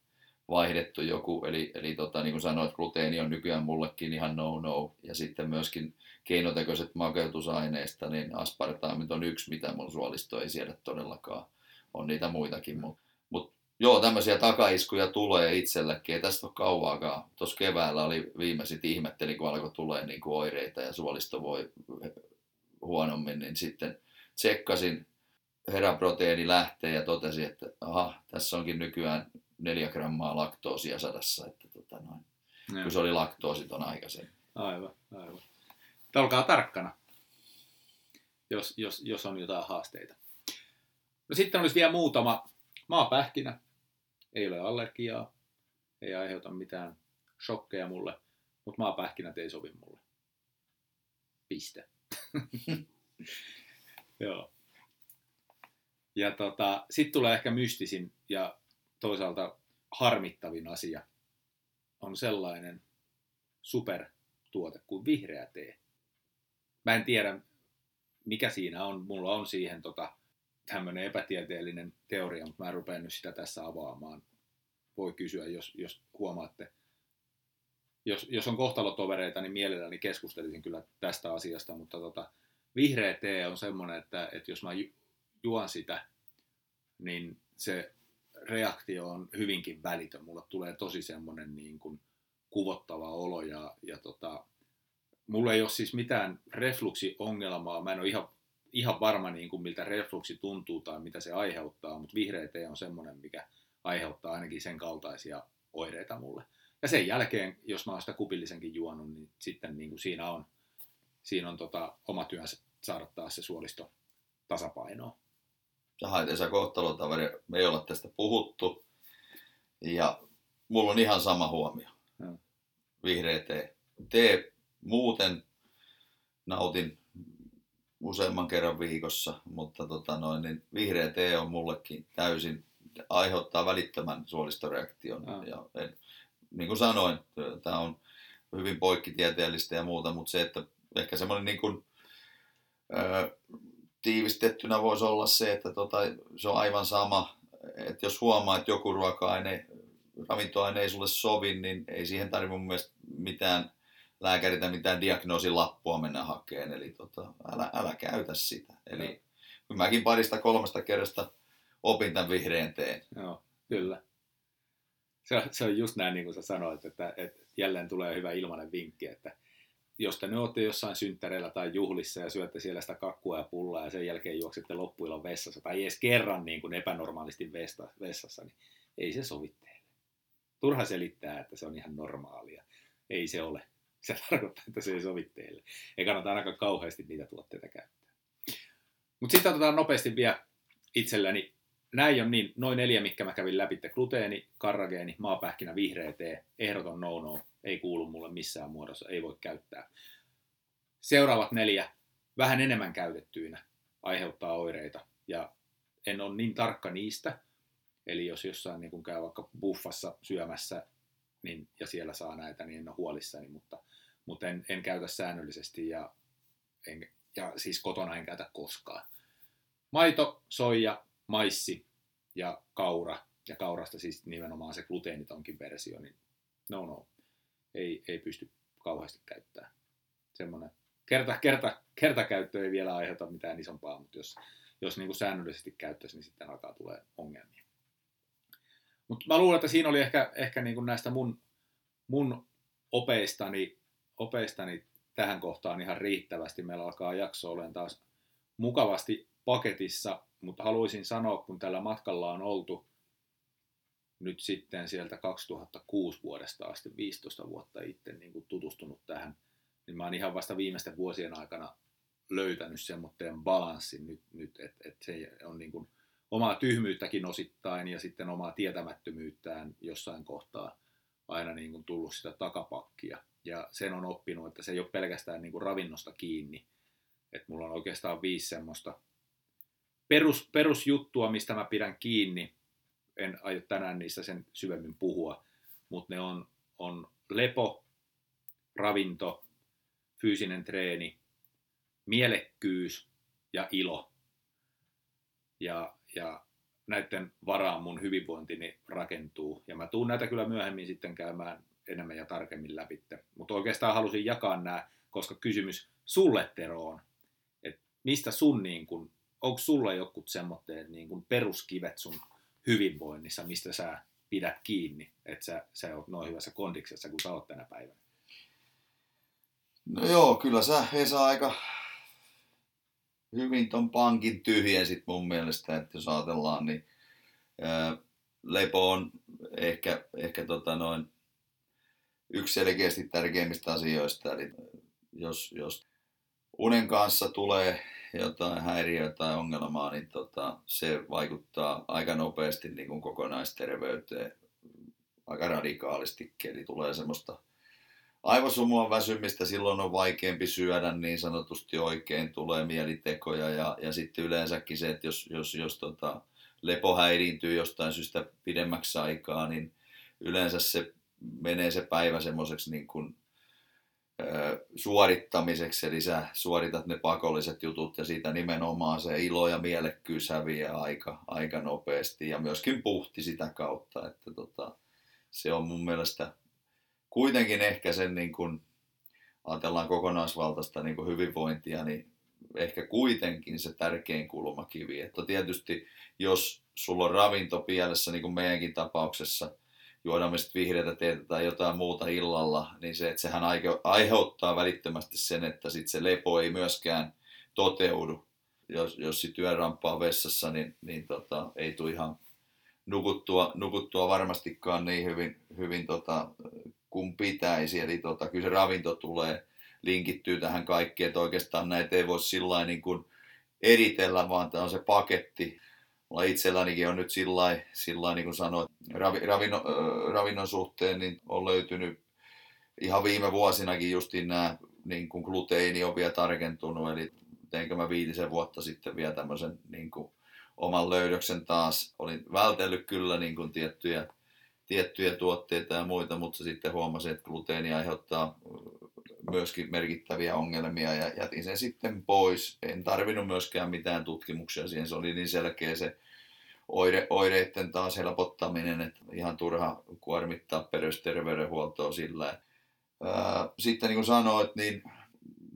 vaihdettu joku, eli, eli tota, niin kuin sanoit, gluteeni on nykyään mullekin ihan no-no, ja sitten myöskin keinotekoiset makeutusaineista, niin aspartaamit on yksi, mitä mun suolisto ei siedä todellakaan. On niitä muitakin, mutta mut, joo, tämmöisiä takaiskuja tulee itsellekin, ei tästä ole kauaakaan. Tuossa keväällä oli viimeisit ihmetteli, kun alkoi tulee niin kuin oireita ja suolisto voi huonommin, niin sitten tsekkasin heraproteiini lähtee ja totesi, että aha, tässä onkin nykyään neljä grammaa laktoosia sadassa, että tota noin, kun se oli laktoositon aikaisemmin. Aivan, aivan. Olkaa tarkkana, jos, jos, jos on jotain haasteita. No sitten olisi vielä muutama maapähkinä. Ei ole allergiaa, ei aiheuta mitään shokkeja mulle, mutta maapähkinät ei sovi mulle. Piste. Joo. Ja tota, sitten tulee ehkä mystisin ja toisaalta harmittavin asia on sellainen supertuote kuin vihreä tee. Mä en tiedä, mikä siinä on. Mulla on siihen tota, tämmöinen epätieteellinen teoria, mutta mä en rupea nyt sitä tässä avaamaan. Voi kysyä, jos, jos huomaatte. Jos, jos on kohtalotovereita, niin mielelläni keskustelisin kyllä tästä asiasta, mutta tota, vihreä tee on semmoinen, että, että jos mä juon sitä, niin se reaktio on hyvinkin välitön. Mulle tulee tosi semmoinen niin kuin kuvottava olo ja, ja tota, mulla ei ole siis mitään refluksiongelmaa. Mä en ole ihan, ihan varma, niin kuin miltä refluksi tuntuu tai mitä se aiheuttaa, mutta vihreä tee on semmoinen, mikä aiheuttaa ainakin sen kaltaisia oireita mulle. Ja sen jälkeen, jos mä oon sitä kupillisenkin juonut, niin sitten niin kuin siinä on, siinä on tota, oma työnsä saada taas se suolisto tasapainoa. Sä hait Esa kohtalotoveri, me ei olla tästä puhuttu. Ja mulla on ihan sama huomio. Vihreä tee. Tee muuten nautin useamman kerran viikossa, mutta tota noin, niin vihreä tee on mullekin täysin, aiheuttaa välittömän suolistoreaktion. Ah. Ja en, niin kuin sanoin, tämä on hyvin poikkitieteellistä ja muuta, mutta se, että ehkä semmoinen niin kuin, tiivistettynä voisi olla se, että tota, se on aivan sama, että jos huomaa, että joku ruoka-aine, ravintoaine ei sulle sovi, niin ei siihen tarvitse mun mielestä mitään lääkäriltä mitään diagnoosilappua mennä hakemaan, eli tota, älä, älä käytä sitä. Eli kun mäkin parista kolmesta kerrasta opin tämän vihreän teen. Joo, kyllä. Se on, se on just näin, niin kuin sä sanoit, että, että jälleen tulee hyvä ilmainen vinkki, että jos te nyt olette jossain synttäreillä tai juhlissa ja syötte siellä sitä kakkua ja pullaa ja sen jälkeen juoksette loppuillan vessassa tai edes kerran niin kuin epänormaalisti vessassa, niin ei se sovi teille. Turha selittää, että se on ihan normaalia. Ei se ole. Se tarkoittaa, että se ei sovi teille. Ei kannata ainakaan kauheasti niitä tuotteita käyttää. Mutta sitten otetaan nopeasti vielä itselläni. Näin on niin, noin neljä, mitkä mä kävin läpi. Gluteeni, karrageeni, maapähkinä, vihreä tee, ehdoton no-no, ei kuulu mulle missään muodossa, ei voi käyttää. Seuraavat neljä, vähän enemmän käytettyinä, aiheuttaa oireita. Ja en ole niin tarkka niistä, eli jos jossain niin kun käy vaikka buffassa syömässä niin, ja siellä saa näitä, niin en ole huolissani, mutta, mutta en, en käytä säännöllisesti ja, en, ja siis kotona en käytä koskaan. Maito, soija, maissi ja kaura, ja kaurasta siis nimenomaan se gluteenitonkin versio, niin no no, ei, ei pysty kauheasti käyttämään. Semmoinen kerta, kerta, kertakäyttö ei vielä aiheuta mitään isompaa, mutta jos, jos niin kuin säännöllisesti käyttäisi, niin sitten alkaa tulee ongelmia. Mutta mä luulen, että siinä oli ehkä, ehkä niin kuin näistä mun, mun opeistani, opeistani tähän kohtaan ihan riittävästi. Meillä alkaa jakso olemaan taas mukavasti paketissa, mutta haluaisin sanoa, kun tällä matkalla on oltu nyt sitten sieltä 2006 vuodesta asti 15 vuotta itse niin kuin tutustunut tähän, niin mä oon ihan vasta viimeisten vuosien aikana löytänyt semmoitteen balanssin nyt, nyt että et se on niin kuin omaa tyhmyyttäkin osittain ja sitten omaa tietämättömyyttään jossain kohtaa aina niin kuin tullut sitä takapakkia. Ja sen on oppinut, että se ei ole pelkästään niin kuin ravinnosta kiinni. Että mulla on oikeastaan viisi semmoista perus, perusjuttua, mistä mä pidän kiinni. En aio tänään niistä sen syvemmin puhua, mutta ne on, on lepo, ravinto, fyysinen treeni, mielekkyys ja ilo. Ja, ja näiden varaan mun hyvinvointini rakentuu. Ja mä tuun näitä kyllä myöhemmin sitten käymään enemmän ja tarkemmin läpi. Mutta oikeastaan halusin jakaa nämä, koska kysymys sulle Tero on, että mistä sun niin kun, onko sulla jokut semmoitteet niin kun peruskivet sun hyvinvoinnissa, mistä sä pidät kiinni, että sä, sä oot noin hyvässä kondiksessa kuin sä oot tänä päivänä? No joo, kyllä sä Esa aika hyvin ton pankin tyhjensit mun mielestä, että jos ajatellaan, niin ää, lepo on ehkä, ehkä tota noin yksi selkeästi tärkeimmistä asioista. Eli jos, jos unen kanssa tulee jotain häiriöä tai ongelmaa, niin tota, se vaikuttaa aika nopeasti niin kuin kokonaisterveyteen aika radikaalisti. Eli tulee semmoista aivosumua väsymistä, silloin on vaikeampi syödä niin sanotusti oikein, tulee mielitekoja ja, ja sitten yleensäkin se, että jos, jos, jos tota, lepo häiriintyy jostain syystä pidemmäksi aikaa, niin yleensä se menee se päivä semmoiseksi niin kuin, suorittamiseksi, eli sä suoritat ne pakolliset jutut ja siitä nimenomaan se ilo ja mielekkyys häviää aika, aika nopeasti ja myöskin puhti sitä kautta, että tota, se on mun mielestä kuitenkin ehkä sen, niin kun ajatellaan kokonaisvaltaista niin kun hyvinvointia, niin ehkä kuitenkin se tärkein kulmakivi. Että tietysti jos sulla on ravinto pielessä, niin kuin meidänkin tapauksessa, juodaan me sitten vihreätä teetä tai jotain muuta illalla, niin se, että sehän aiheuttaa välittömästi sen, että sit se lepo ei myöskään toteudu. Jos, jos sit yöramppaa vessassa, niin, niin tota, ei tule ihan nukuttua, nukuttua varmastikaan niin hyvin, hyvin tota, kuin pitäisi. Eli tota, kyllä se ravinto tulee, linkittyy tähän kaikkeen, että oikeastaan näitä ei voi sillä niin kuin eritellä, vaan tämä on se paketti. Mulla itsellänikin on nyt sillä lailla, niin kuin sanoin, ravi, ravinno, ravinnon suhteen niin on löytynyt ihan viime vuosinakin justiin nämä niin kuin gluteini on vielä tarkentunut, eli teinkö mä viitisen vuotta sitten vielä tämmöisen niin kuin oman löydöksen taas. Olin vältellyt kyllä niin kuin tiettyjä, tiettyjä tuotteita ja muita, mutta sitten huomasin, että gluteeni aiheuttaa myöskin merkittäviä ongelmia ja jätin sen sitten pois. En tarvinnut myöskään mitään tutkimuksia siihen, se oli niin selkeä se oire, oireiden taas helpottaminen, että ihan turha kuormittaa perusterveydenhuoltoa sillä. Sitten niin kuin sanoit, niin,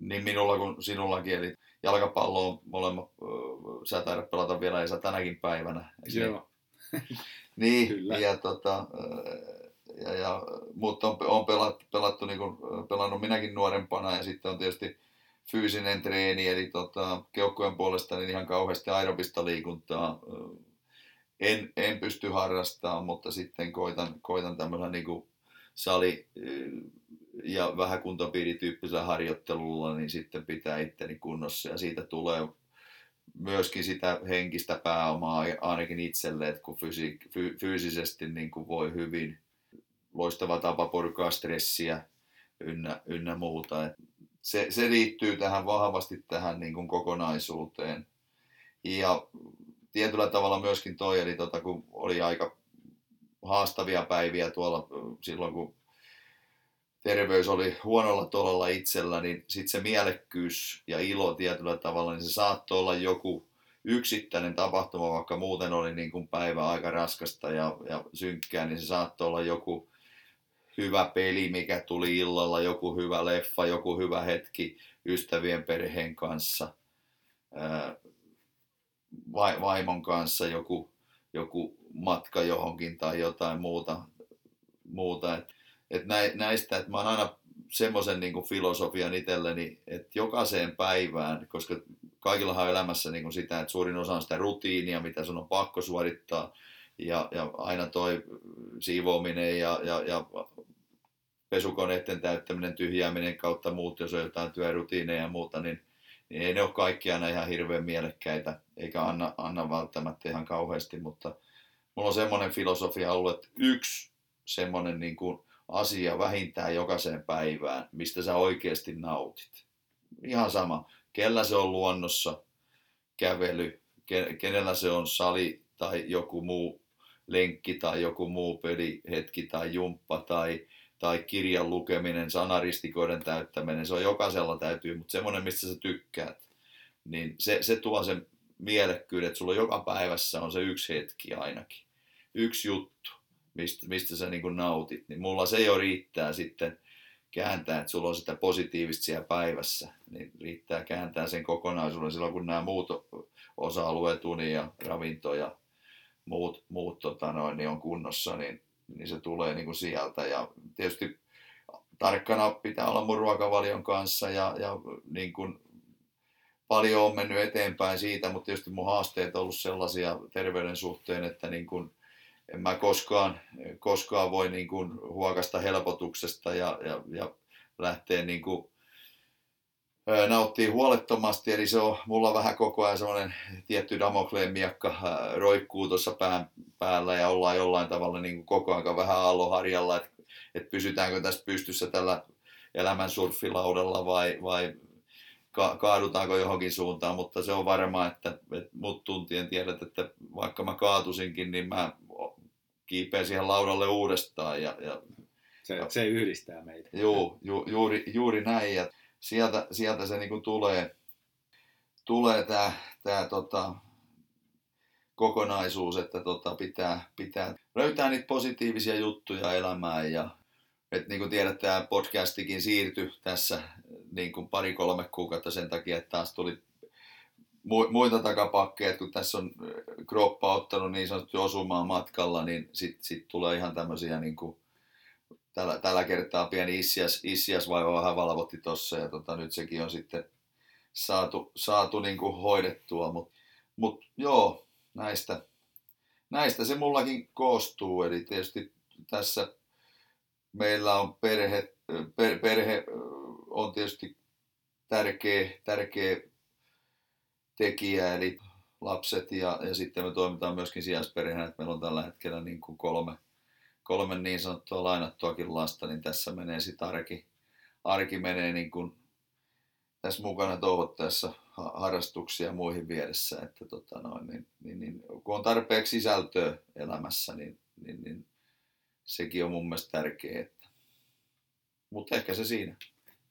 niin minulla kuin sinullakin, eli jalkapallo on molemmat, sä taidat pelata vielä ja sä tänäkin päivänä. Joo. niin, Kyllä. ja tota, ja, ja, mutta on, on pelattu, pelattu niin kuin, pelannut minäkin nuorempana ja sitten on tietysti fyysinen treeni, eli tota, keuhkojen puolesta niin ihan kauheasti aerobista liikuntaa. En, en pysty harrastamaan, mutta sitten koitan, koitan tämmöisellä niin kuin sali- ja vähän kuntopiirityyppisellä harjoittelulla, niin sitten pitää itteni kunnossa ja siitä tulee myöskin sitä henkistä pääomaa ainakin itselle, että kun fysi, fy, fyysisesti niin kuin voi hyvin, loistava tapa purkaa stressiä ynnä, ynnä muuta. Et se, se liittyy tähän vahvasti tähän niin kuin kokonaisuuteen. Ja tietyllä tavalla myöskin toi, eli tota, kun oli aika haastavia päiviä tuolla silloin, kun terveys oli huonolla tolalla itsellä, niin sitten se mielekkyys ja ilo tietyllä tavalla, niin se saattoi olla joku yksittäinen tapahtuma, vaikka muuten oli niin kuin päivä aika raskasta ja, ja synkkää, niin se saattoi olla joku hyvä peli, mikä tuli illalla, joku hyvä leffa, joku hyvä hetki ystävien perheen kanssa, vaimon kanssa joku, joku matka johonkin tai jotain muuta. muuta. Et, et näistä, että mä oon aina semmoisen niin filosofian itselleni, että jokaiseen päivään, koska kaikillahan on elämässä niin kuin sitä, että suurin osa on sitä rutiinia, mitä sun on pakko suorittaa, ja, ja aina toi siivoaminen ja, ja, ja pesukoneiden täyttäminen, tyhjääminen kautta muut, jos on jotain työrutiineja ja muuta, niin, niin ei ne ole kaikki aina ihan hirveän mielekkäitä, eikä anna, anna välttämättä ihan kauheasti, mutta mulla on semmoinen filosofia ollut, että yksi semmoinen niin kuin asia vähintään jokaiseen päivään, mistä sä oikeasti nautit. Ihan sama, kellä se on luonnossa, kävely, kenellä se on sali tai joku muu lenkki tai joku muu pelihetki tai jumppa tai tai kirjan lukeminen, sanaristikoiden täyttäminen, se on jokaisella täytyy, mutta semmoinen, mistä sä tykkäät, niin se, se tuo sen mielekkyyden, että sulla joka päivässä on se yksi hetki ainakin, yksi juttu, mistä, mistä sä niin nautit, niin mulla se jo riittää sitten kääntää, että sulla on sitä positiivista siellä päivässä, niin riittää kääntää sen kokonaisuuden silloin, kun nämä muut osa-alueet, ja muut, muut tota noin, niin on kunnossa, niin niin se tulee niin kuin sieltä. Ja tietysti tarkkana pitää olla mun ruokavalion kanssa ja, ja niin kuin paljon on mennyt eteenpäin siitä, mutta tietysti mun haasteet on ollut sellaisia terveyden suhteen, että niin kuin en mä koskaan, koskaan voi niin kuin huokasta helpotuksesta ja, ja, ja lähteä niin kuin nauttii huolettomasti, eli se on mulla vähän koko ajan semmoinen tietty Damokleen miakka roikkuu tuossa pään päällä ja ollaan jollain tavalla niin kuin koko ajan vähän alloharjalla, että, että pysytäänkö tässä pystyssä tällä elämän surfilaudalla vai, vai ka- kaadutaanko johonkin suuntaan, mutta se on varmaa, että, että mut tuntien tiedät, että vaikka mä kaatusinkin, niin mä kiipeen siihen laudalle uudestaan. Ja, ja, se, se yhdistää meitä. Joo, ju, juuri, juuri näin. Ja, sieltä, sieltä se niin tulee, tulee tämä tää, tota, kokonaisuus, että tota, pitää, pitää löytää niitä positiivisia juttuja elämään ja et niin kuin tiedät, tämä podcastikin siirtyi tässä niin kuin pari-kolme kuukautta sen takia, että taas tuli muita takapakkeja, kun tässä on kroppa ottanut niin sanottu osumaan matkalla, niin sitten sit tulee ihan tämmöisiä niin kuin, tällä, tällä kertaa pieni issias, issias vaiva vähän valvotti tossa ja tota, nyt sekin on sitten saatu, saatu niin kuin hoidettua, mutta mut, joo, näistä, näistä se mullakin koostuu, eli tietysti tässä meillä on perhe, per, perhe on tietysti tärkeä, tärkeä tekijä, eli lapset ja, ja sitten me toimitaan myöskin sijaisperheenä, että meillä on tällä hetkellä niin kuin kolme, kolme niin sanottua lainattuakin lasta, niin tässä menee sitten arki, arki menee niin kuin tässä mukana touhottaessa harrastuksia muihin vieressä, että tota noin, niin, niin, niin, kun on tarpeeksi sisältöä elämässä, niin, niin, niin sekin on mun mielestä tärkeää. Että... Mutta ehkä se siinä.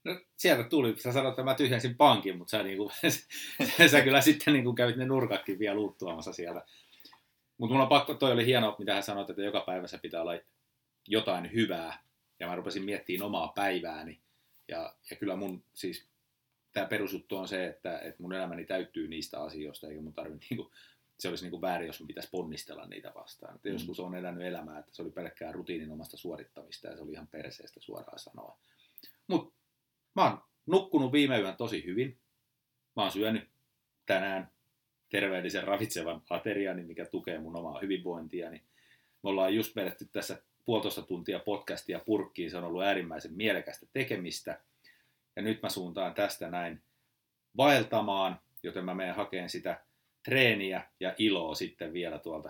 No, sieltä tuli, sä sanoit, että mä tyhjensin pankin, mutta sä, niinku, sä kyllä sitten niinku kävit ne nurkatkin vielä luuttuamassa sieltä. Mutta mulla on pakko, toi oli hieno, mitä hän sanoi, että joka päivä se pitää olla jotain hyvää. Ja mä rupesin miettimään omaa päivääni. Ja, ja kyllä mun siis tämä perusjuttu on se, että, että mun elämäni täyttyy niistä asioista, eikä mun tarvitse niinku, se olisi niinku väärin, jos mun pitäisi ponnistella niitä vastaan. Että mm. Joskus on elänyt elämää, että se oli pelkkää rutiininomasta suorittamista ja se oli ihan perseestä suoraan sanoa. Mutta mä oon nukkunut viime yön tosi hyvin. Mä oon syönyt tänään terveellisen ravitsevan ateriani, mikä tukee mun omaa hyvinvointiani. Me ollaan just vedetty tässä puolitoista tuntia podcastia purkkiin. Se on ollut äärimmäisen mielekästä tekemistä. Ja nyt mä suuntaan tästä näin vaeltamaan, joten mä menen hakemaan sitä treeniä ja iloa sitten vielä tuolta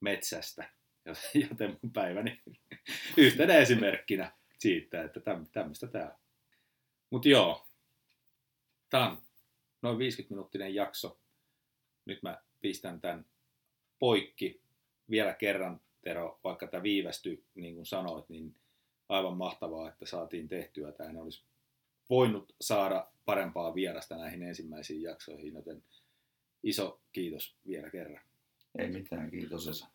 metsästä. Joten mun päiväni yhtenä esimerkkinä siitä, että tämmöistä tää on. Mutta joo, tää on noin 50-minuuttinen jakso. Nyt mä pistän tämän poikki vielä kerran, Tero, vaikka tämä viivästyi, niin kuin sanoit, niin aivan mahtavaa, että saatiin tehtyä. Tämä olisi voinut saada parempaa vierasta näihin ensimmäisiin jaksoihin, joten iso kiitos vielä kerran. Ei mitään, kiitos Esa.